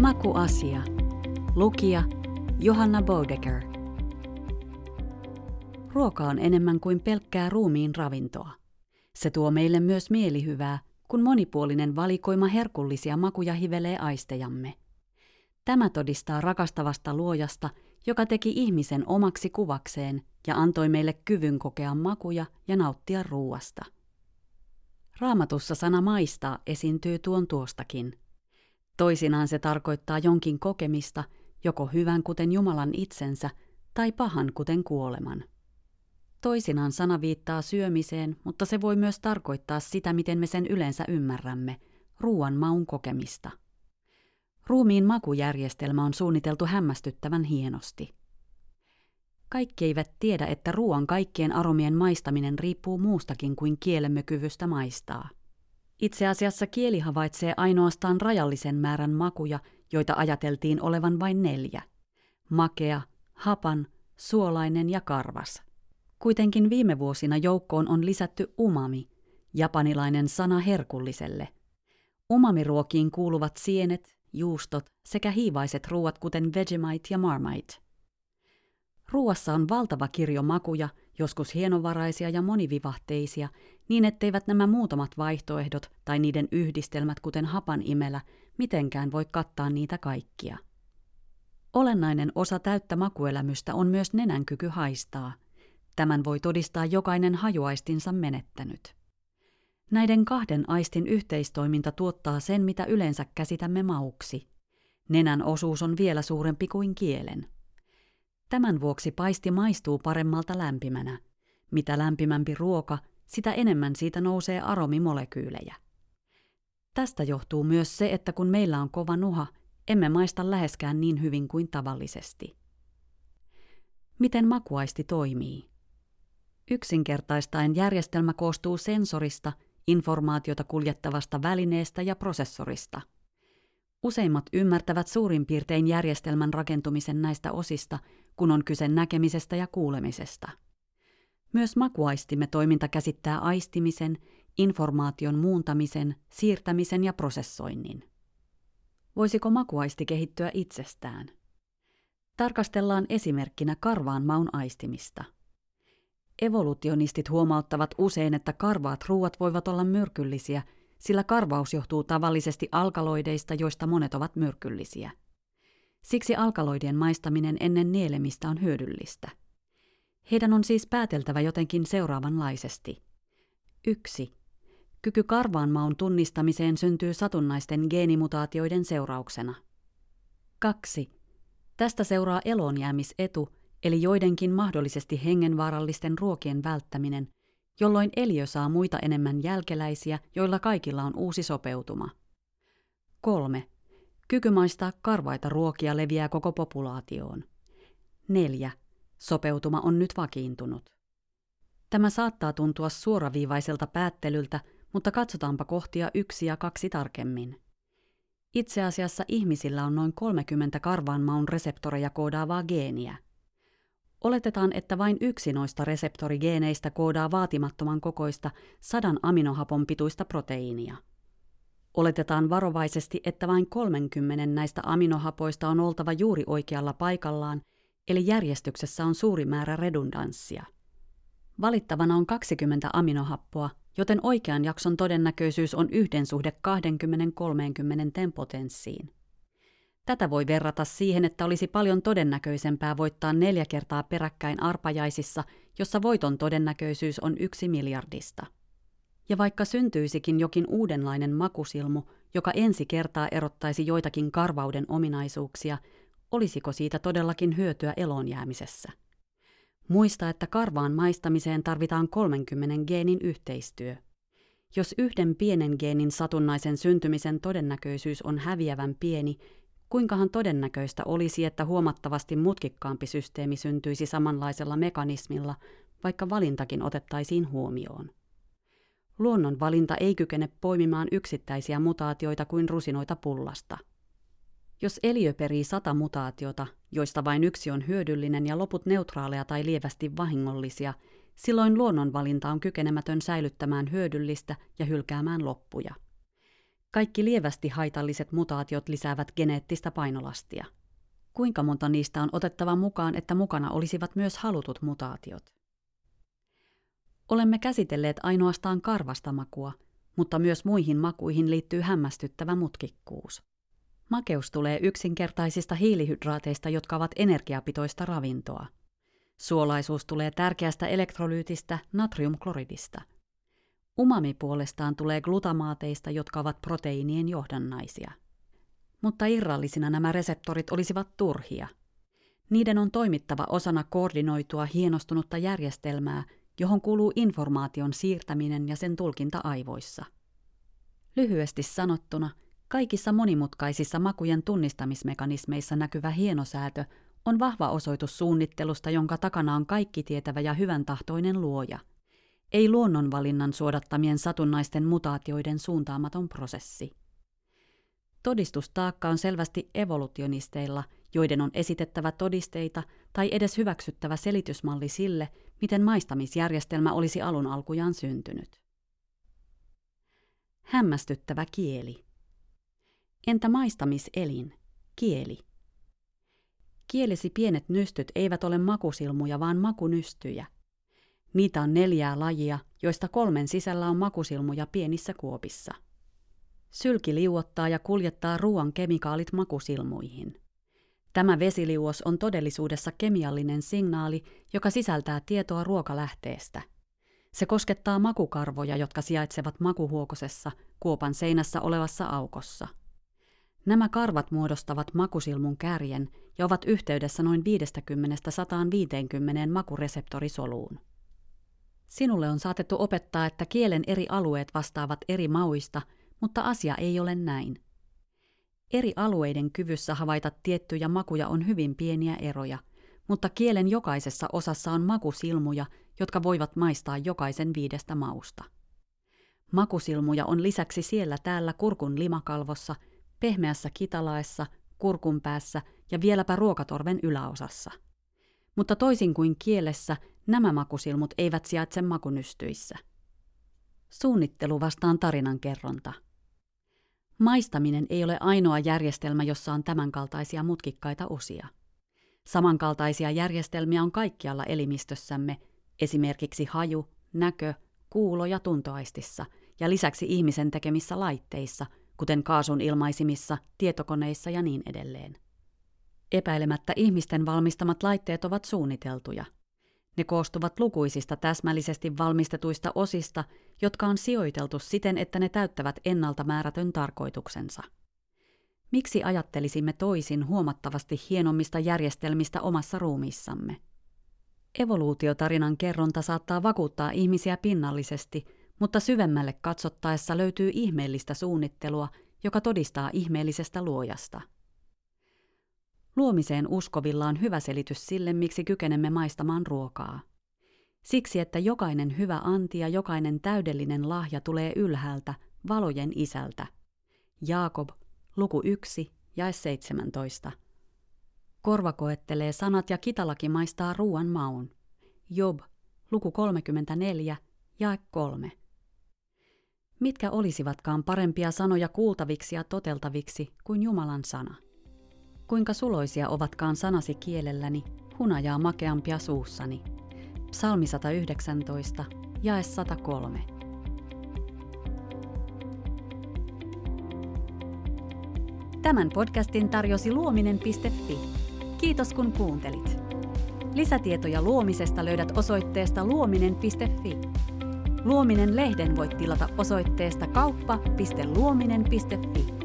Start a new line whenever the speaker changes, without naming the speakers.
Makuasia. Lukija Johanna Bodecker. Ruoka on enemmän kuin pelkkää ruumiin ravintoa. Se tuo meille myös mielihyvää, kun monipuolinen valikoima herkullisia makuja hivelee aistejamme. Tämä todistaa rakastavasta luojasta, joka teki ihmisen omaksi kuvakseen ja antoi meille kyvyn kokea makuja ja nauttia ruuasta. Raamatussa sana maistaa esiintyy tuon tuostakin – Toisinaan se tarkoittaa jonkin kokemista, joko hyvän kuten Jumalan itsensä tai pahan kuten kuoleman. Toisinaan sana viittaa syömiseen, mutta se voi myös tarkoittaa sitä, miten me sen yleensä ymmärrämme, ruuan maun kokemista. Ruumiin makujärjestelmä on suunniteltu hämmästyttävän hienosti. Kaikki eivät tiedä, että ruoan kaikkien aromien maistaminen riippuu muustakin kuin kielemme kyvystä maistaa. Itse asiassa kieli havaitsee ainoastaan rajallisen määrän makuja, joita ajateltiin olevan vain neljä. Makea, hapan, suolainen ja karvas. Kuitenkin viime vuosina joukkoon on lisätty umami, japanilainen sana herkulliselle. Umamiruokiin kuuluvat sienet, juustot sekä hiivaiset ruuat kuten Vegemite ja Marmite. Ruuassa on valtava kirjo makuja, joskus hienovaraisia ja monivivahteisia, niin etteivät nämä muutamat vaihtoehdot tai niiden yhdistelmät kuten hapan imelä mitenkään voi kattaa niitä kaikkia. Olennainen osa täyttä makuelämystä on myös nenän kyky haistaa. Tämän voi todistaa jokainen hajuaistinsa menettänyt. Näiden kahden aistin yhteistoiminta tuottaa sen, mitä yleensä käsitämme mauksi. Nenän osuus on vielä suurempi kuin kielen. Tämän vuoksi paisti maistuu paremmalta lämpimänä. Mitä lämpimämpi ruoka, sitä enemmän siitä nousee aromimolekyylejä. Tästä johtuu myös se, että kun meillä on kova nuha, emme maista läheskään niin hyvin kuin tavallisesti. Miten makuaisti toimii? Yksinkertaistaen järjestelmä koostuu sensorista, informaatiota kuljettavasta välineestä ja prosessorista. Useimmat ymmärtävät suurin piirtein järjestelmän rakentumisen näistä osista, kun on kyse näkemisestä ja kuulemisesta – myös makuaistimme toiminta käsittää aistimisen, informaation muuntamisen, siirtämisen ja prosessoinnin. Voisiko makuaisti kehittyä itsestään? Tarkastellaan esimerkkinä karvaan maun aistimista. Evolutionistit huomauttavat usein, että karvaat ruuat voivat olla myrkyllisiä, sillä karvaus johtuu tavallisesti alkaloideista, joista monet ovat myrkyllisiä. Siksi alkaloidien maistaminen ennen nielemistä on hyödyllistä – heidän on siis pääteltävä jotenkin seuraavanlaisesti. 1. Kyky karvaan maun tunnistamiseen syntyy satunnaisten geenimutaatioiden seurauksena. 2. Tästä seuraa eloonjäämisetu, eli joidenkin mahdollisesti hengenvaarallisten ruokien välttäminen, jolloin eliö saa muita enemmän jälkeläisiä, joilla kaikilla on uusi sopeutuma. 3. Kyky maistaa karvaita ruokia leviää koko populaatioon. 4. Sopeutuma on nyt vakiintunut. Tämä saattaa tuntua suoraviivaiselta päättelyltä, mutta katsotaanpa kohtia yksi ja kaksi tarkemmin. Itse asiassa ihmisillä on noin 30 karvaanmaun reseptoreja koodaavaa geeniä. Oletetaan, että vain yksi noista reseptorigeeneistä koodaa vaatimattoman kokoista sadan aminohapon pituista proteiinia. Oletetaan varovaisesti, että vain 30 näistä aminohapoista on oltava juuri oikealla paikallaan – eli järjestyksessä on suuri määrä redundanssia. Valittavana on 20 aminohappoa, joten oikean jakson todennäköisyys on yhden suhde 20-30 tempotenssiin. Tätä voi verrata siihen, että olisi paljon todennäköisempää voittaa neljä kertaa peräkkäin arpajaisissa, jossa voiton todennäköisyys on yksi miljardista. Ja vaikka syntyisikin jokin uudenlainen makusilmu, joka ensi kertaa erottaisi joitakin karvauden ominaisuuksia, Olisiko siitä todellakin hyötyä eloon jäämisessä? Muista, että karvaan maistamiseen tarvitaan 30 geenin yhteistyö. Jos yhden pienen geenin satunnaisen syntymisen todennäköisyys on häviävän pieni, kuinkahan todennäköistä olisi, että huomattavasti mutkikkaampi systeemi syntyisi samanlaisella mekanismilla, vaikka valintakin otettaisiin huomioon. Luonnon valinta ei kykene poimimaan yksittäisiä mutaatioita kuin rusinoita pullasta – jos eliö perii sata mutaatiota, joista vain yksi on hyödyllinen ja loput neutraaleja tai lievästi vahingollisia, silloin luonnonvalinta on kykenemätön säilyttämään hyödyllistä ja hylkäämään loppuja. Kaikki lievästi haitalliset mutaatiot lisäävät geneettistä painolastia. Kuinka monta niistä on otettava mukaan, että mukana olisivat myös halutut mutaatiot? Olemme käsitelleet ainoastaan karvasta makua, mutta myös muihin makuihin liittyy hämmästyttävä mutkikkuus. Makeus tulee yksinkertaisista hiilihydraateista, jotka ovat energiapitoista ravintoa. Suolaisuus tulee tärkeästä elektrolyytistä natriumkloridista. Umami puolestaan tulee glutamaateista, jotka ovat proteiinien johdannaisia. Mutta irrallisina nämä reseptorit olisivat turhia. Niiden on toimittava osana koordinoitua hienostunutta järjestelmää, johon kuuluu informaation siirtäminen ja sen tulkinta aivoissa. Lyhyesti sanottuna, kaikissa monimutkaisissa makujen tunnistamismekanismeissa näkyvä hienosäätö on vahva osoitus suunnittelusta, jonka takana on kaikki tietävä ja hyvän tahtoinen luoja. Ei luonnonvalinnan suodattamien satunnaisten mutaatioiden suuntaamaton prosessi. Todistustaakka on selvästi evolutionisteilla, joiden on esitettävä todisteita tai edes hyväksyttävä selitysmalli sille, miten maistamisjärjestelmä olisi alun alkujaan syntynyt. Hämmästyttävä kieli. Entä maistamiselin, kieli? Kielesi pienet nystyt eivät ole makusilmuja, vaan makunystyjä. Niitä on neljää lajia, joista kolmen sisällä on makusilmuja pienissä kuopissa. Sylki liuottaa ja kuljettaa ruoan kemikaalit makusilmuihin. Tämä vesiliuos on todellisuudessa kemiallinen signaali, joka sisältää tietoa ruokalähteestä. Se koskettaa makukarvoja, jotka sijaitsevat makuhuokosessa, kuopan seinässä olevassa aukossa – Nämä karvat muodostavat makusilmun kärjen ja ovat yhteydessä noin 50-150 makureseptorisoluun. Sinulle on saatettu opettaa, että kielen eri alueet vastaavat eri mauista, mutta asia ei ole näin. Eri alueiden kyvyssä havaita tiettyjä makuja on hyvin pieniä eroja, mutta kielen jokaisessa osassa on makusilmuja, jotka voivat maistaa jokaisen viidestä mausta. Makusilmuja on lisäksi siellä täällä kurkun limakalvossa – pehmeässä kitalaessa, kurkun päässä ja vieläpä ruokatorven yläosassa. Mutta toisin kuin kielessä, nämä makusilmut eivät sijaitse makunystyissä. Suunnittelu vastaan tarinan kerronta. Maistaminen ei ole ainoa järjestelmä, jossa on tämänkaltaisia mutkikkaita osia. Samankaltaisia järjestelmiä on kaikkialla elimistössämme, esimerkiksi haju, näkö, kuulo ja tuntoaistissa, ja lisäksi ihmisen tekemissä laitteissa – kuten kaasun ilmaisimissa, tietokoneissa ja niin edelleen. Epäilemättä ihmisten valmistamat laitteet ovat suunniteltuja. Ne koostuvat lukuisista täsmällisesti valmistetuista osista, jotka on sijoiteltu siten, että ne täyttävät ennalta määrätön tarkoituksensa. Miksi ajattelisimme toisin huomattavasti hienommista järjestelmistä omassa ruumiissamme? Evoluutiotarinan kerronta saattaa vakuuttaa ihmisiä pinnallisesti – mutta syvemmälle katsottaessa löytyy ihmeellistä suunnittelua, joka todistaa ihmeellisestä luojasta. Luomiseen uskovilla on hyvä selitys sille, miksi kykenemme maistamaan ruokaa. Siksi, että jokainen hyvä anti ja jokainen täydellinen lahja tulee ylhäältä, valojen isältä. Jaakob, luku 1, ja 17. Korva koettelee sanat ja kitalaki maistaa ruoan maun. Job, luku 34, jae 3. Mitkä olisivatkaan parempia sanoja kuultaviksi ja toteltaviksi kuin Jumalan sana? Kuinka suloisia ovatkaan sanasi kielelläni, hunajaa makeampia suussani. Psalmi 119, jae 103. Tämän podcastin tarjosi luominen.fi. Kiitos kun kuuntelit. Lisätietoja luomisesta löydät osoitteesta luominen.fi. Luominen-lehden voit tilata osoitteesta kauppa.luominen.fi.